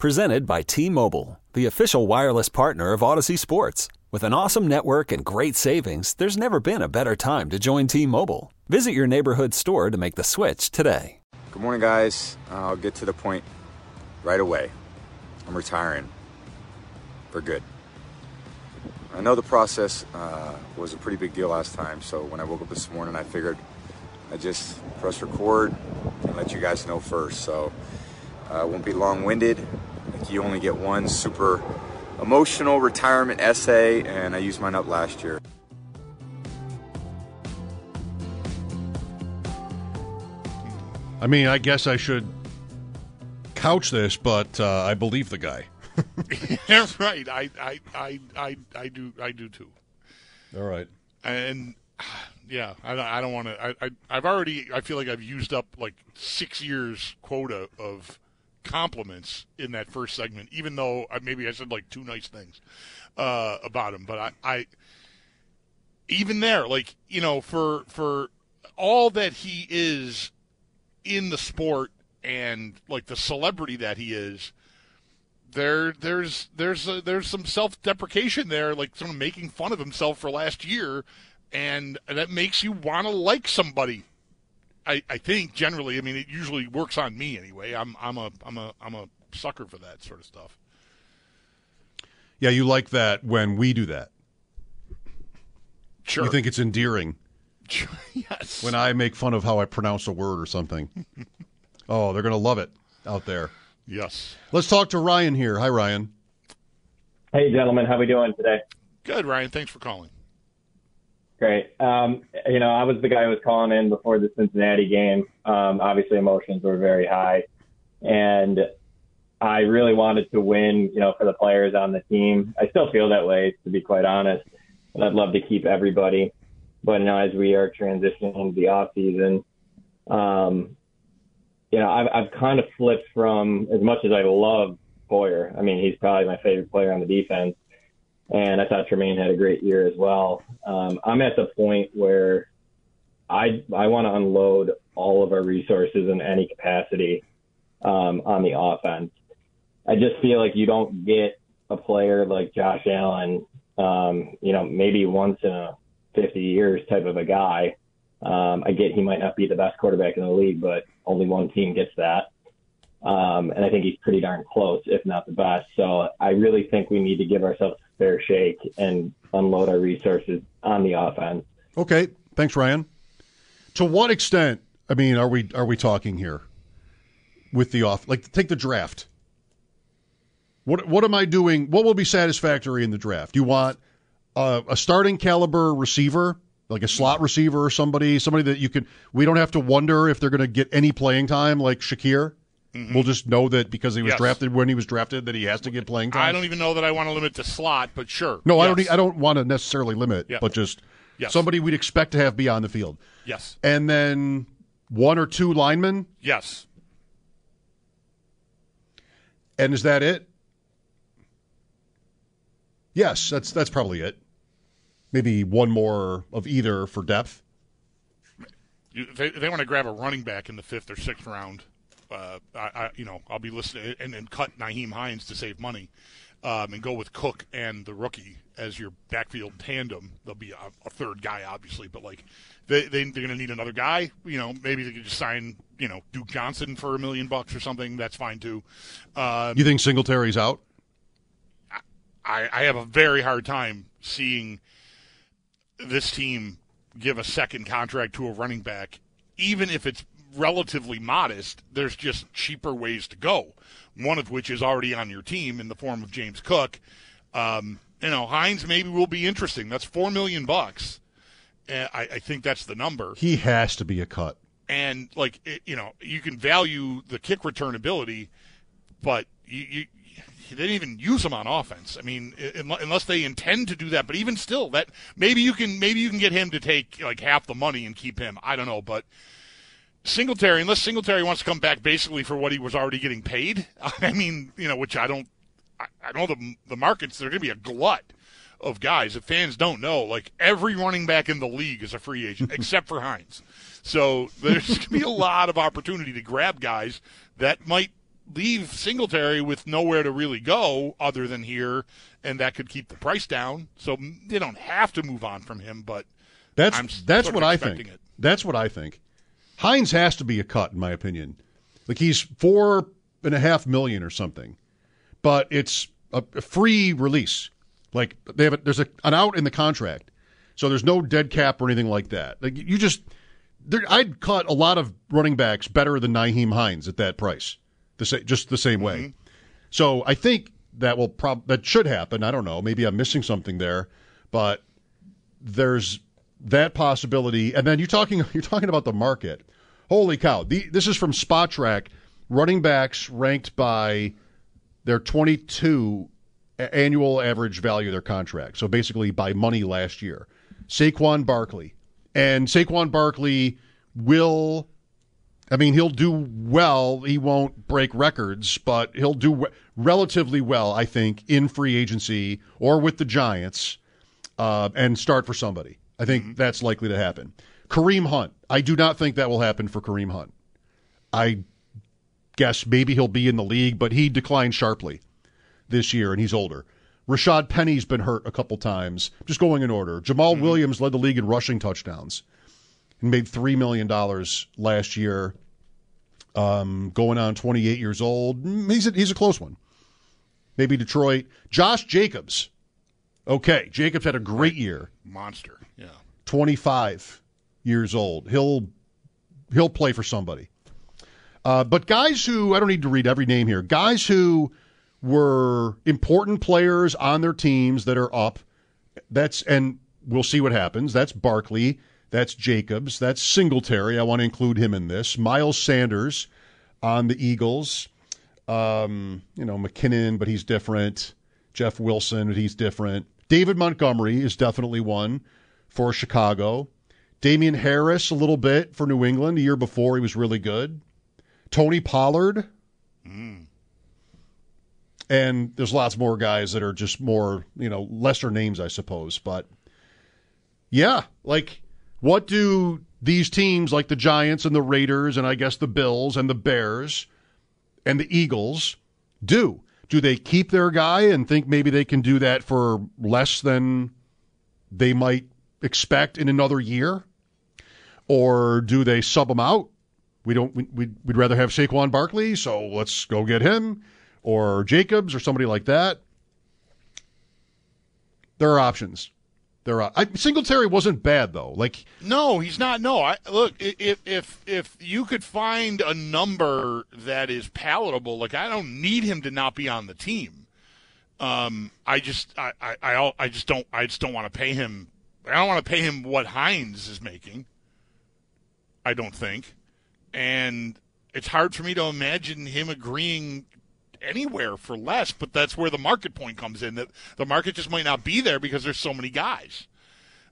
Presented by T-Mobile, the official wireless partner of Audacy Sports. With an awesome network and great savings, there's never been a better time to join T-Mobile. Visit your neighborhood store to make the switch today. Good morning, guys. I'll get to the point right away. I'm retiring for good. I know the process uh, was a pretty big deal last time, so when I woke up this morning, I figured I'd just press record and let you guys know first. So I uh, won't be long winded. You only get one super emotional retirement essay, and I used mine up last year. I mean, I guess I should couch this, but uh, I believe the guy. yeah, right. I, I, I, I, I do, I do too. All right. And yeah, I, I don't want to. I, I, I've already. I feel like I've used up like six years quota of compliments in that first segment, even though I, maybe I said like two nice things uh, about him. But I, I, even there, like you know, for for all that he is in the sport and like the celebrity that he is, there there's there's a, there's some self deprecation there, like sort of making fun of himself for last year, and that makes you want to like somebody I, I think generally, I mean, it usually works on me anyway. I'm I'm a I'm a I'm a sucker for that sort of stuff. Yeah, you like that when we do that. Sure. You think it's endearing. yes. When I make fun of how I pronounce a word or something. oh, they're going to love it out there. Yes. Let's talk to Ryan here. Hi, Ryan. Hey, gentlemen. How we doing today? Good, Ryan. Thanks for calling. Great. Um, you know, I was the guy who was calling in before the Cincinnati game. Um, obviously, emotions were very high, and I really wanted to win. You know, for the players on the team. I still feel that way, to be quite honest. And I'd love to keep everybody. But you know, as we are transitioning the off season, um, you know, I've, I've kind of flipped from as much as I love Poyer. I mean, he's probably my favorite player on the defense and I thought Tremaine had a great year as well. Um, I'm at the point where I I want to unload all of our resources in any capacity um, on the offense. I just feel like you don't get a player like Josh Allen, um, you know, maybe once in a 50 years type of a guy. Um, I get he might not be the best quarterback in the league, but only one team gets that. Um, and I think he's pretty darn close, if not the best. So I really think we need to give ourselves fair shake and unload our resources on the offense. Okay, thanks, Ryan. To what extent? I mean, are we are we talking here with the off? Like, take the draft. What what am I doing? What will be satisfactory in the draft? You want a, a starting caliber receiver, like a slot receiver or somebody, somebody that you can. We don't have to wonder if they're going to get any playing time, like Shakir. Mm-hmm. We'll just know that because he was yes. drafted when he was drafted that he has to get playing time. I don't even know that I want to limit the slot, but sure. No, yes. I don't. I don't want to necessarily limit, yeah. but just yes. somebody we'd expect to have be on the field. Yes. And then one or two linemen. Yes. And is that it? Yes, that's that's probably it. Maybe one more of either for depth. You, they, they want to grab a running back in the fifth or sixth round uh, I, I, you know, I'll be listening and, and cut Nyheim Hines to save money, um, and go with Cook and the rookie as your backfield tandem. There'll be a, a third guy, obviously, but like they, they they're going to need another guy. You know, maybe they could just sign you know Duke Johnson for a million bucks or something. That's fine too. Um, you think Singletary's out? I, I have a very hard time seeing this team give a second contract to a running back, even if it's relatively modest, there's just cheaper ways to go. One of which is already on your team in the form of James Cook. Um, you know, Hines maybe will be interesting. That's four million bucks. Uh, I, I, think that's the number. He has to be a cut. And like it, you know, you can value the kick return ability, but you, you, they didn't even use him on offense. I mean, unless they intend to do that. But even still, that maybe you can maybe you can get him to take like half the money and keep him. I don't know, but Singletary, unless Singletary wants to come back basically for what he was already getting paid. I mean, you know, which I don't. I, I know the the markets. They're going to be a glut of guys. If fans don't know, like every running back in the league is a free agent except for Hines. So there's going to be a lot of opportunity to grab guys that might leave Singletary with nowhere to really go other than here, and that could keep the price down. So they don't have to move on from him, but that's I'm that's what I think. It. That's what I think. Hines has to be a cut, in my opinion. Like he's four and a half million or something, but it's a, a free release. Like they have a, there's a, an out in the contract, so there's no dead cap or anything like that. Like you just, there, I'd cut a lot of running backs better than Nyheim Hines at that price, the sa- just the same way. Mm-hmm. So I think that will prob that should happen. I don't know. Maybe I'm missing something there, but there's that possibility. And then you're talking you're talking about the market. Holy cow! The, this is from Spotrac. Running backs ranked by their 22 annual average value of their contract. So basically by money last year. Saquon Barkley. And Saquon Barkley will I mean, he'll do well. He won't break records, but he'll do relatively well, I think, in free agency or with the Giants uh, and start for somebody. I think mm-hmm. that's likely to happen. Kareem Hunt. I do not think that will happen for Kareem Hunt. I guess maybe he'll be in the league, but he declined sharply this year, and he's older. Rashaad Penny's been hurt a couple times. Just going in order. Jamaal mm-hmm. Williams led the league in rushing touchdowns and made $3 million last year. Um, going on 28 years old. He's a, he's a close one. Maybe Detroit. Josh Jacobs. Okay, Jacobs had a great year. Monster. Yeah. 25 years old. He'll he'll play for somebody. Uh, but guys who I don't need to read every name here. Guys who were important players on their teams that are up. That's and we'll see what happens. That's Barkley. That's Jacobs. That's Singletary. I want to include him in this. Miles Sanders on the Eagles. Um, you know McKinnon, but he's different. Jeff Wilson, but he's different. David Montgomery is definitely one for Chicago. Damien Harris a little bit for New England. The year before he was really good. Tony Pollard. Mm. And there's lots more guys that are just more, you know, lesser names, I suppose. But yeah, like what do these teams like the Giants and the Raiders and I guess the Bills and the Bears and the Eagles do? Do they keep their guy and think maybe they can do that for less than they might expect in another year? Or do they sub them out? We don't. We, we'd, rather have Saquon Barkley, so let's go get him or Jacobs or somebody like that. There are options. There are. I, Singletary wasn't bad though. Like no, he's not. No, I look if if if you could find a number that is palatable, like I don't need him to not be on the team. Um, I just I I I just don't I just don't want to pay him. I don't want to pay him what Hines is making. I don't think, and it's hard for me to imagine him agreeing anywhere for less, but that's where the market point comes in. That the market just might not be there because there's so many guys.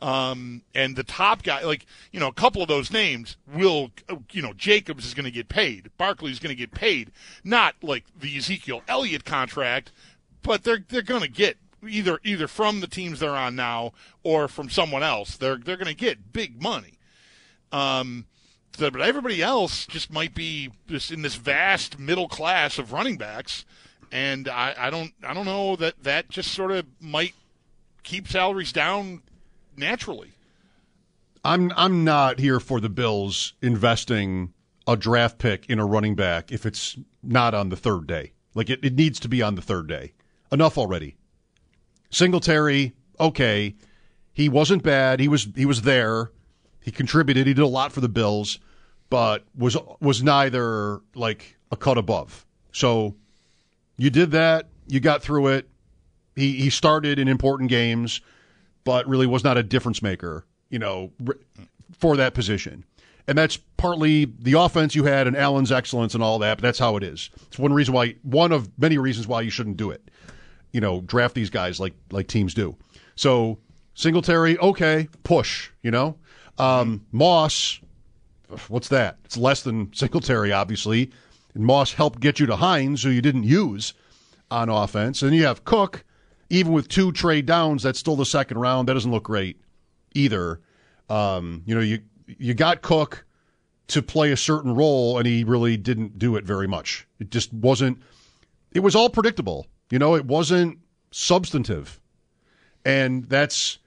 Um, and the top guy, like you know, a couple of those names will, you know, Jacobs is going to get paid, Barkley's going to get paid, not like the Ezekiel Elliott contract, but they're they're going to get either either from the teams they're on now or from someone else. They're they're going to get big money. Um, so, but everybody else just might be just in this vast middle class of running backs, and I, I don't I don't know that that just sort of might keep salaries down naturally. I'm I'm not here for the Bills investing a draft pick in a running back if it's not on the third day. Like it, it needs to be on the third day. Enough already. Singletary, okay. He wasn't bad. He was he was there. He contributed. He did a lot for the Bills, but was was neither like a cut above. So you did that. You got through it. He he started in important games, but really was not a difference maker. You know, for that position. and that's partly the offense you had and Allen's excellence and all that. But that's how it is. It's one reason why, one of many reasons why you shouldn't do it. You know, draft these guys like like teams do. So Singletary, okay, push. You know, um, Moss, what's that? It's less than Singletary, obviously. And Moss helped get you to Hines, who you didn't use on offense. And you have Cook, even with two trade downs, that's still the second round. That doesn't look great either. Um, you know, you you got Cook to play a certain role, and he really didn't do it very much. It just wasn't. It was all predictable. You know, it wasn't substantive, and that's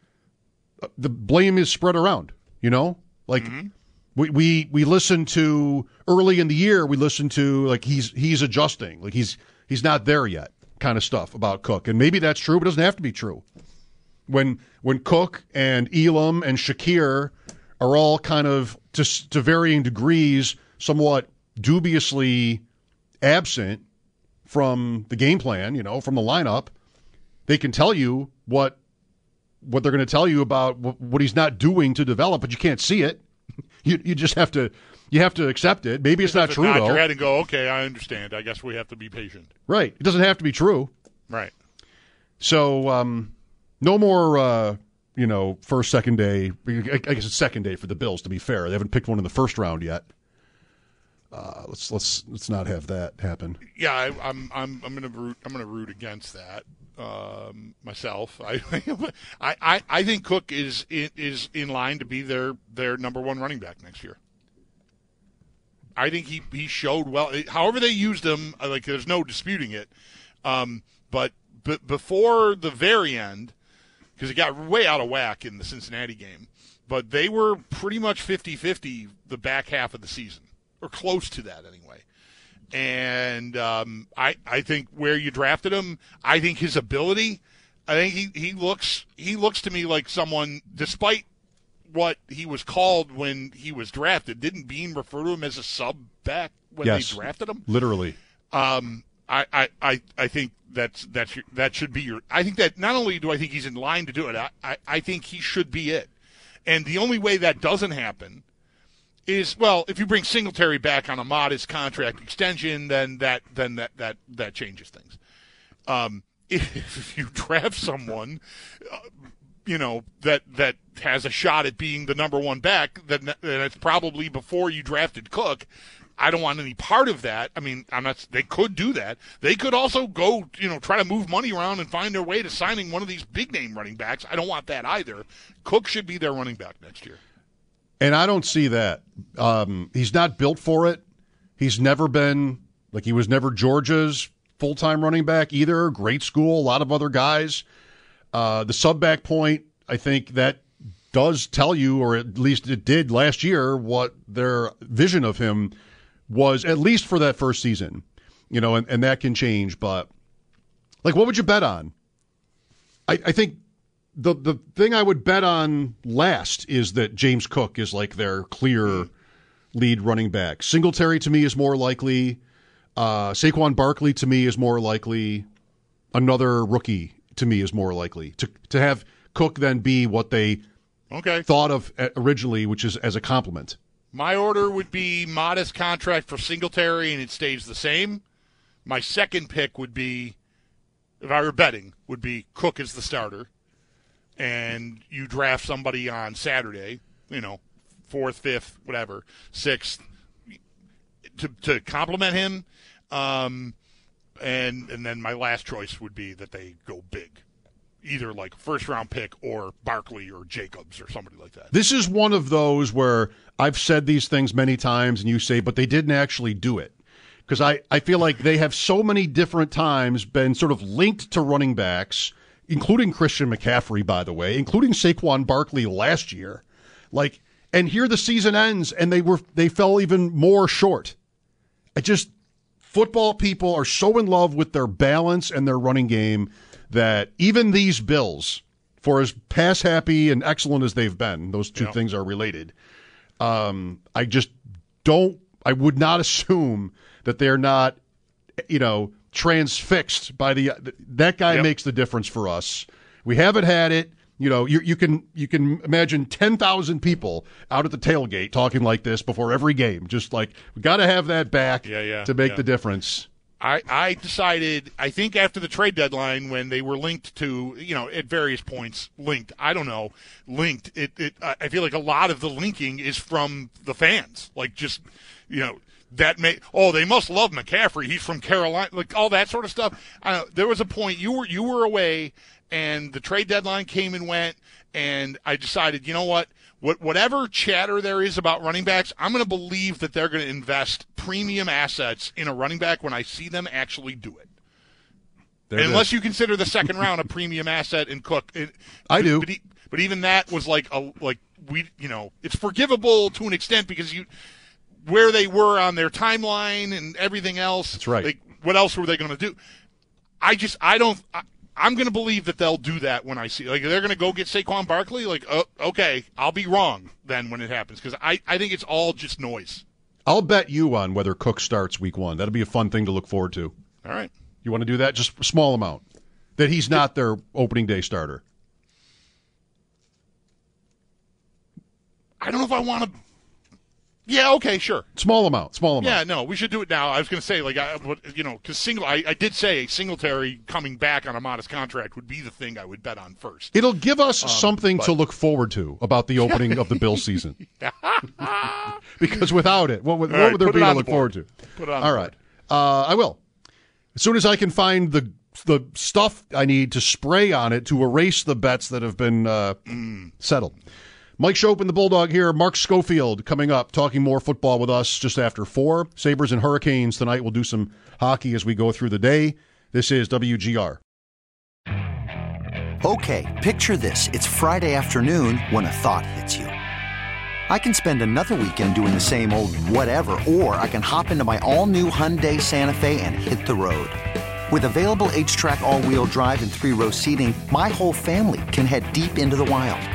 the blame is spread around. You know, like mm-hmm. we we we listened to early in the year. We listened to like he's he's adjusting, like he's he's not there yet, kind of stuff about Cook, and maybe that's true, but it doesn't have to be true. When when Cook and Elam and Shakir are all kind of to, to varying degrees somewhat dubiously absent from the game plan, you know, from the lineup. They can tell you what what they're going to tell you about what he's not doing to develop, but you can't see it. You you just have to you have to accept it. Maybe it's not true though. Your head and go, okay, I understand. I guess we have to be patient. Right. It doesn't have to be true. Right. So um, no more uh, you know, first, second day. I guess it's second day for the Bills. To be fair, they haven't picked one in the first round yet. Uh, let's let's let's not have that happen. Yeah, I, am I'm I'm gonna root I'm gonna root against that um, myself. I, I I think Cook is is in line to be their their number one running back next year. I think he he showed well. However they used him, like there's no disputing it. Um, but but before the very end, because it got way out of whack in the Cincinnati game. But they were pretty much 50 50 the back half of the season, or close to that anyway. And um, I, I think where you drafted him, I think his ability, I think he, he looks he looks to me like someone, despite what he was called when he was drafted. Didn't Beane refer to him as a sub back when yes, they drafted him? Literally. Um, I, I, I think that's that's your, that should be your. I think that not only do I think he's in line to do it, I, I, I think he should be it. And the only way that doesn't happen is well, if you bring Singletary back on a modest contract extension, then that then that that that changes things. Um, if, you draft someone, uh, you know that that has a shot at being the number one back, then, then it's probably before you drafted Cook. I don't want any part of that. I mean, I'm not. They could do that. They could also go, you know, try to move money around and find their way to signing one of these big name running backs. I don't want that either. Cook should be their running back next year. And I don't see that. Um, he's not built for it. He's never been like he was never Georgia's full time running back either. Great school, a lot of other guys. Uh, the sub back point, I think that does tell you, or at least it did last year, what their vision of him was at least for that first season, you know, and, and that can change. But like, what would you bet on? I, I think the the thing I would bet on last is that James Cook is like their clear lead running back. Singletary to me is more likely. Uh, Saquon Barkley to me is more likely. Another rookie to me is more likely to to have Cook then be what they okay thought of originally, which is as a compliment. My order would be modest contract for Singletary, and it stays the same. My second pick would be, if I were betting, would be Cook as the starter, and you draft somebody on Saturday, you know, fourth, fifth, whatever, sixth, to to complement him. Um, and and then my last choice would be that they go big either like first round pick or Barkley or Jacobs or somebody like that. This is one of those where I've said these things many times and you say, but they didn't actually do it. Because I, I feel like they have so many different times been sort of linked to running backs, including Christian McCaffrey, by the way, including Saquon Barkley last year. Like, and here the season ends and they were they fell even more short. I just football people are so in love with their balance and their running game that even these Bills, for as pass happy and excellent as they've been, those two things are related. Um, I just don't. I would not assume that they're not, you know, transfixed by the that guy yep. makes the difference for us. We haven't had it. you know, you, you can you can imagine ten thousand people out at the tailgate talking like this before every game. Just like we got to have that back Yeah, yeah, to make yeah. the difference. I, I decided, I think after the trade deadline, when they were linked to, you know, at various points, linked, I don't know, linked, it, it, I I feel like a lot of the linking is from the fans. Like, just, you know, that may, oh, they must love McCaffrey. He's from Carolina, like all that sort of stuff. I there was a point, you were, you were away, and the trade deadline came and went, and I decided, you know what? What, whatever chatter there is about running backs, I'm going to believe that they're going to invest premium assets in a running back when I see them actually do it. There Unless is. you consider the second round a premium asset in Cook. It- I do. But, e- but even that was like a like we you know it's forgivable to an extent because you where they were on their timeline and everything else. That's right. Like what else were they going to do? I just I don't. I, I'm going to believe that they'll do that when I see like they're going to go get Saquon Barkley. Like, oh, okay, I'll be wrong then when it happens because I I think it's all just noise. I'll bet you on whether Cook starts week one. That'll be a fun thing to look forward to. All right. You want to do that? Just a small amount. That he's not their opening day starter. I don't know if I want to. Yeah. Okay. Sure. Small amount. Small amount. Yeah, no, we should do it now. I was going to say, like, I, you know, because single, I, I did say Singletary coming back on a modest contract would be the thing I would bet on first. It'll give us Um, something to look forward to about the opening of the Bill season. because without it, what would, what right, would there be to look forward to? Put it on All right. Uh, I will. As soon as I can find the the stuff I need to spray on it to erase the bets that have been uh, Mm. settled. Mike Schopp and, the Bulldog here. Mark Schofield coming up, talking more football with us just after four. Sabres and Hurricanes tonight. We'll do some hockey as we go through the day. This is WGR. Okay, picture this. It's Friday afternoon when a thought hits you. I can spend another weekend doing the same old whatever, or I can hop into my all new Hyundai Santa Fe and hit the road. With available HTRAC, all wheel drive, and three row seating, my whole family can head deep into the wild.